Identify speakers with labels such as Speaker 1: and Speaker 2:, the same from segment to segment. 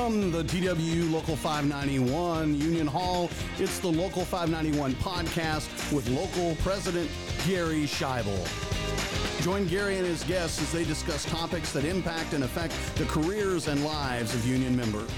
Speaker 1: From the TWU Local 591 Union Hall, it's the Local 591 podcast with local president Gary Schaible. Join Gary and his guests as they discuss topics that impact and affect the careers and lives of union members.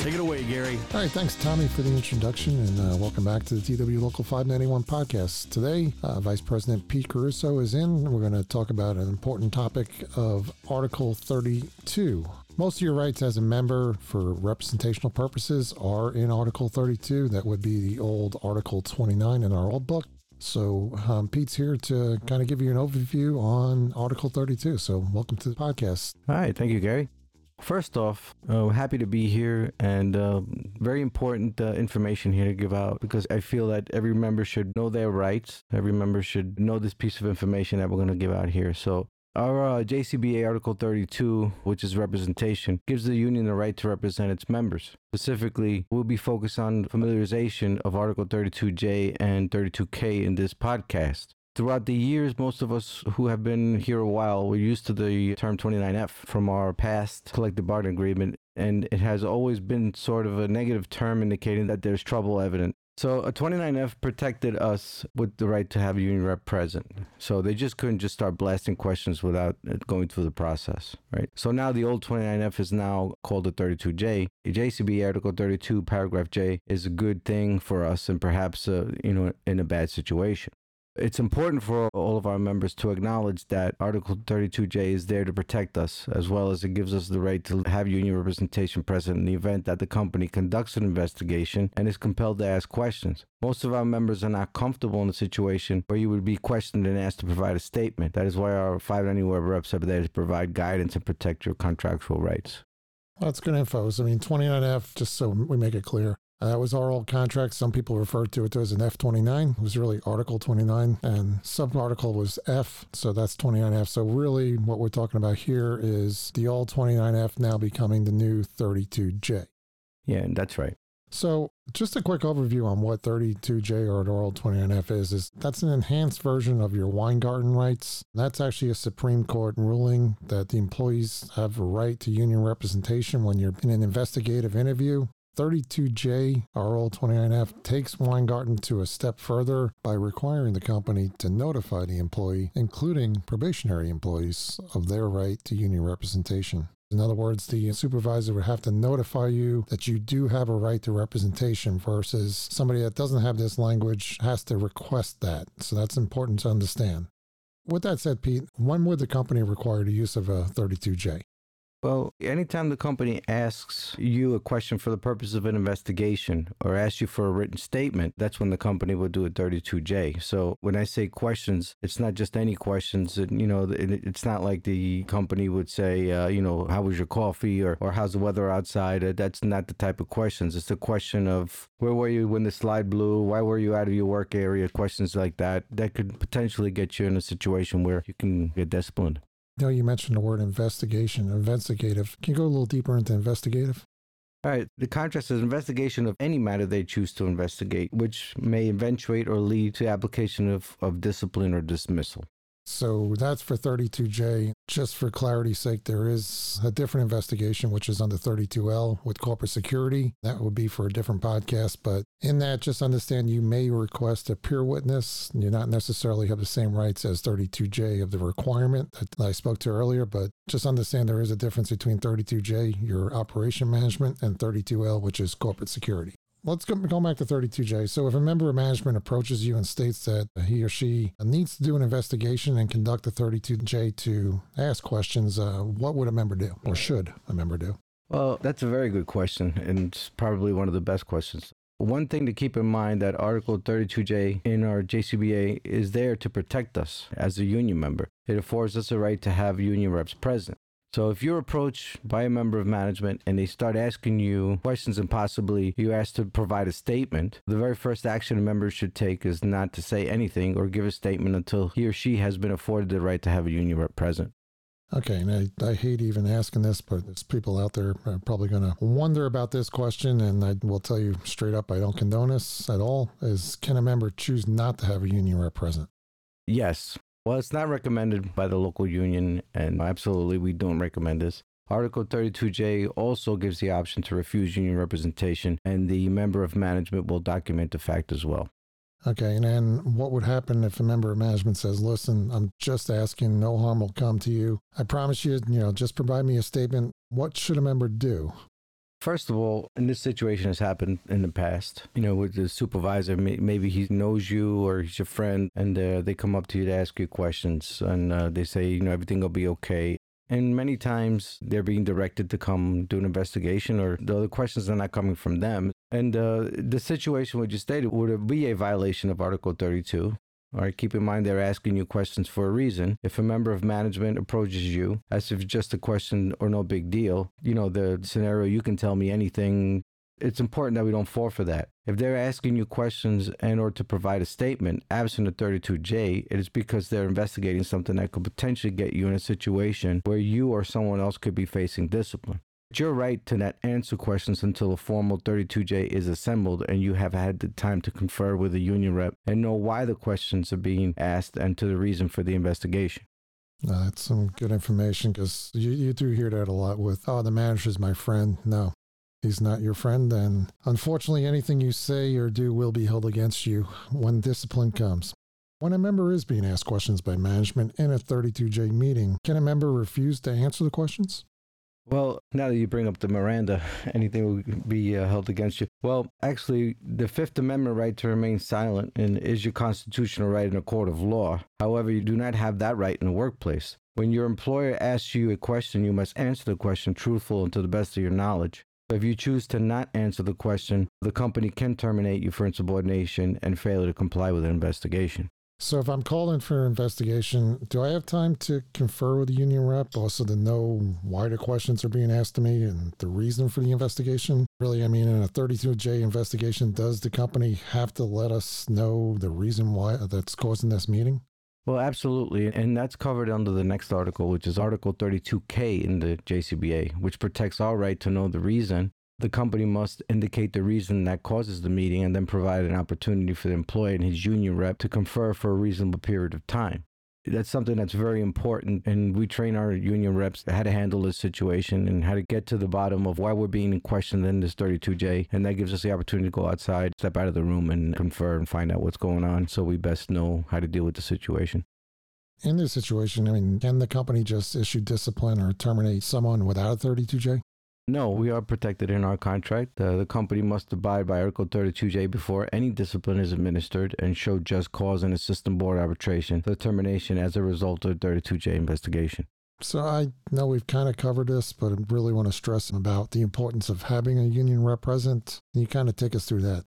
Speaker 1: Take it away, Gary.
Speaker 2: All right, thanks, Tommy, for the introduction, and uh, welcome back to the TW Local 591 podcast. Today, uh, Vice President Pete Caruso is in. We're going to talk about an important topic of Article 32. Most of your rights as a member for representational purposes are in Article 32. That would be the old Article 29 in our old book. So, um, Pete's here to kind of give you an overview on Article 32. So, welcome to the podcast.
Speaker 3: All right. Thank you, Gary. First off, uh, happy to be here and uh, very important uh, information here to give out because I feel that every member should know their rights. Every member should know this piece of information that we're going to give out here. So, our uh, JCBA Article 32, which is representation, gives the union the right to represent its members. Specifically, we'll be focused on familiarization of Article 32J and 32K in this podcast. Throughout the years, most of us who have been here a while, we're used to the term 29F from our past collective bargaining agreement, and it has always been sort of a negative term indicating that there's trouble evident. So a 29F protected us with the right to have a union rep present. So they just couldn't just start blasting questions without going through the process, right? So now the old 29F is now called a 32J. A JCB Article 32, paragraph J, is a good thing for us and perhaps, uh, you know, in a bad situation. It's important for all of our members to acknowledge that Article 32J is there to protect us, as well as it gives us the right to have union representation present in the event that the company conducts an investigation and is compelled to ask questions. Most of our members are not comfortable in a situation where you would be questioned and asked to provide a statement. That is why our 591 reps are there to provide guidance and protect your contractual rights.
Speaker 2: Well, that's good info. So, I mean, 29F, just so we make it clear, Uh, that was our old contract. Some people referred to it as an F29. It was really Article 29, and sub-article was F, so that's 29F. So really, what we're talking about here is the old 29F now becoming the new 32J.
Speaker 3: Yeah, that's right.
Speaker 2: So, just a quick overview on what 32J or the old 29F is, is that's an enhanced version of your Weingarten rights. That's actually a Supreme Court ruling that the employees have a right to union representation when you're in an investigative interview. 32J, our old 29F, takes Weingarten to a step further by requiring the company to notify the employee, including probationary employees, of their right to union representation. In other words, the supervisor would have to notify you that you do have a right to representation versus somebody that doesn't have this language has to request that. So that's important to understand. With that said, Pete, when would the company require the use of a 32J?
Speaker 3: Well, anytime the company asks you a question for the purpose of an investigation or asks you for a written statement, that's when the company will do a 32J. So when I say questions, it's not just any questions. You know, it's not like the company would say, uh, you know, how was your coffee or, or how's the weather outside? Uh, that's not the type of questions. It's a question of where were you when the slide blew? Why were you out of your work area? Questions like that. That could potentially get you in a situation where you can get disciplined
Speaker 2: know you mentioned the word investigation, investigative. Can you go a little deeper into investigative?
Speaker 3: All right. The contract says investigation of any matter they choose to investigate, which may eventuate or lead to application of, of discipline or dismissal.
Speaker 2: So that's for 32J. Just for clarity's sake, there is a different investigation, which is under 32L with corporate security. That would be for a different podcast. But in that, just understand you may request a peer witness. You not necessarily have the same rights as 32J of the requirement that I spoke to earlier, but just understand there is a difference between 32J, your operation management, and 32L, which is corporate security let's go, go back to 32J. So, if a member of management approaches you and states that he or she needs to do an investigation and conduct a 32J to ask questions, uh, what would a member do or should a member do?
Speaker 3: Well, that's a very good question, and it's probably one of the best questions. One thing to keep in mind that Article 32J in our JCBA is there to protect us as a union member. It affords us a right to have union reps present. So if you're approached by a member of management and they start asking you questions and possibly you ask to provide a statement, the very first action a member should take is not to say anything or give a statement until he or she has been afforded the right to have a union rep present.
Speaker 2: Okay, and I, I hate even asking this, but there's people out there are probably going to wonder about this question, and I will tell you straight up, I don't condone this at all. Is can a member choose not to have a union rep present?
Speaker 3: Yes, well, it's not recommended by the local union, and absolutely we don't recommend this. Article 32J also gives the option to refuse union representation, and the member of management will document the fact as well.
Speaker 2: Okay, and then what would happen if a member of management says, "Listen, I'm just asking, no harm will come to you. I promise you, you know, just provide me a statement." What should a member do?
Speaker 3: First of all, and this situation has happened in the past, you know, with the supervisor, maybe he knows you or he's your friend, and uh, they come up to you to ask you questions, and uh, they say, you know, everything will be okay. And many times they're being directed to come do an investigation, or the questions are not coming from them. And uh, the situation we just stated would be a violation of Article 32. All right, keep in mind they're asking you questions for a reason. If a member of management approaches you as if just a question or no big deal, you know, the scenario, you can tell me anything. It's important that we don't fall for that. If they're asking you questions and or to provide a statement absent a 32J, it is because they're investigating something that could potentially get you in a situation where you or someone else could be facing discipline. Your right to not answer questions until a formal 32J is assembled and you have had the time to confer with the union rep and know why the questions are being asked and to the reason for the investigation.
Speaker 2: Uh, that's some good information because you, you do hear that a lot with, oh, the manager's my friend. No, he's not your friend. And unfortunately, anything you say or do will be held against you when discipline comes. When a member is being asked questions by management in a 32J meeting, can a member refuse to answer the questions?
Speaker 3: Well, now that you bring up the Miranda, anything will be uh, held against you. Well, actually, the Fifth Amendment right to remain silent is your constitutional right in a court of law. However, you do not have that right in the workplace. When your employer asks you a question, you must answer the question truthful and to the best of your knowledge. But if you choose to not answer the question, the company can terminate you for insubordination and failure to comply with an investigation.
Speaker 2: So if I'm called in for an investigation, do I have time to confer with the union rep, also to know why the questions are being asked to me and the reason for the investigation? Really, I mean, in a 32J investigation, does the company have to let us know the reason why uh, that's causing this meeting?
Speaker 3: Well, absolutely. And that's covered under the next article, which is Article 32K in the JCBA, which protects our right to know the reason the company must indicate the reason that causes the meeting and then provide an opportunity for the employee and his union rep to confer for a reasonable period of time. That's something that's very important, and we train our union reps how to handle this situation and how to get to the bottom of why we're being questioned in this 32J. And that gives us the opportunity to go outside, step out of the room, and confer and find out what's going on so we best know how to deal with the situation.
Speaker 2: In this situation, I mean, can the company just issue discipline or terminate someone without a 32J?
Speaker 3: No, we are protected in our contract. Uh, the company must abide by Article 32J before any discipline is administered and show just cause in a system board arbitration for termination as a result of the 32J investigation.
Speaker 2: So I know we've kind of covered this, but I really want to stress about the importance of having a union rep present. Can you kind of take us through that?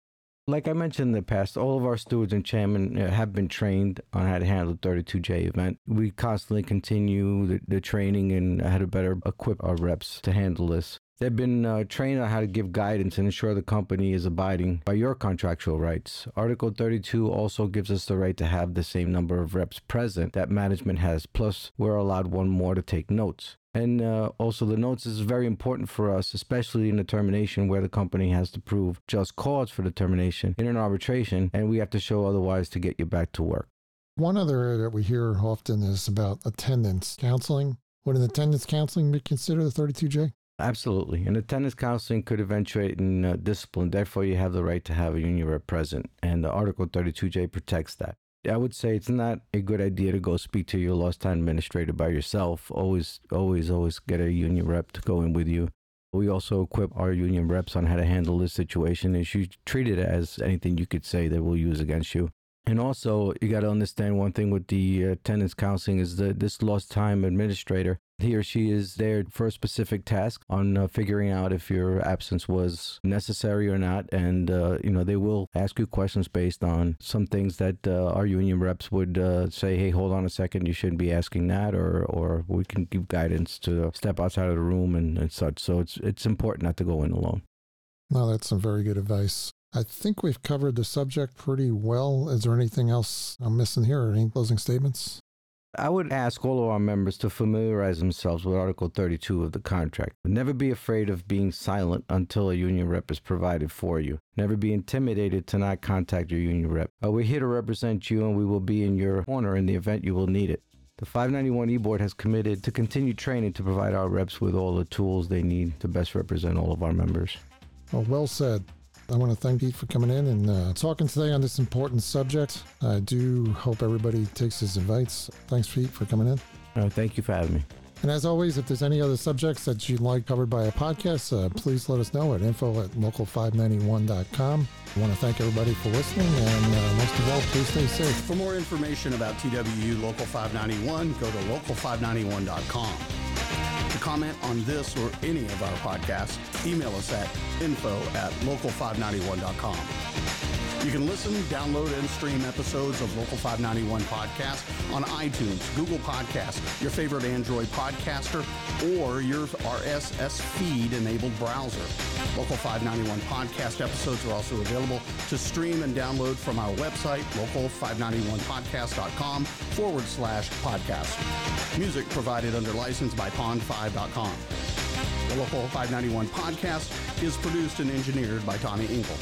Speaker 3: Like I mentioned in the past, all of our stewards and chairmen uh, have been trained on how to handle the 32J event. We constantly continue the, the training and how to better equip our reps to handle this. They've been uh, trained on how to give guidance and ensure the company is abiding by your contractual rights. Article 32 also gives us the right to have the same number of reps present that management has, plus, we're allowed one more to take notes. And uh, also, the notes is very important for us, especially in the termination where the company has to prove just cause for the termination in an arbitration, and we have to show otherwise to get you back to work.
Speaker 2: One other area that we hear often is about attendance counseling. Would an attendance counseling be considered a 32J?
Speaker 3: Absolutely. And attendance counseling could eventuate in uh, discipline. Therefore, you have the right to have a union rep present. And the Article 32J protects that. I would say it's not a good idea to go speak to your lost time administrator by yourself. Always, always, always get a union rep to go in with you. We also equip our union reps on how to handle this situation. And you treat it as anything you could say that we'll use against you. And also, you got to understand one thing with the attendance counseling is that this lost time administrator he or she is there for a specific task on uh, figuring out if your absence was necessary or not. And, uh, you know, they will ask you questions based on some things that uh, our union reps would uh, say, hey, hold on a second, you shouldn't be asking that, or, or we can give guidance to step outside of the room and, and such. So it's, it's important not to go in alone.
Speaker 2: No, that's some very good advice. I think we've covered the subject pretty well. Is there anything else I'm missing here? Any closing statements?
Speaker 3: I would ask all of our members to familiarize themselves with Article 32 of the contract. Never be afraid of being silent until a union rep is provided for you. Never be intimidated to not contact your union rep. Uh, we're here to represent you and we will be in your corner in the event you will need it. The 591 e-board has committed to continue training to provide our reps with all the tools they need to best represent all of our members.
Speaker 2: Well, well said. I want to thank Pete for coming in and uh, talking today on this important subject. I do hope everybody takes his advice. Thanks, Pete, for coming in.
Speaker 3: Uh, thank you for having me.
Speaker 2: And as always, if there's any other subjects that you'd like covered by a podcast, uh, please let us know at info at local591.com. I want to thank everybody for listening, and uh, most of all, please stay safe.
Speaker 1: For more information about TWU Local 591, go to local591.com. Comment on this or any of our podcasts, email us at info at local591.com. You can listen, download, and stream episodes of Local 591 Podcast on iTunes, Google Podcasts, your favorite Android podcaster, or your RSS feed enabled browser. Local 591 podcast episodes are also available to stream and download from our website, local591podcast.com forward slash podcast. Music provided under license by pond5.com. The Local 591 podcast is produced and engineered by Tommy Engel.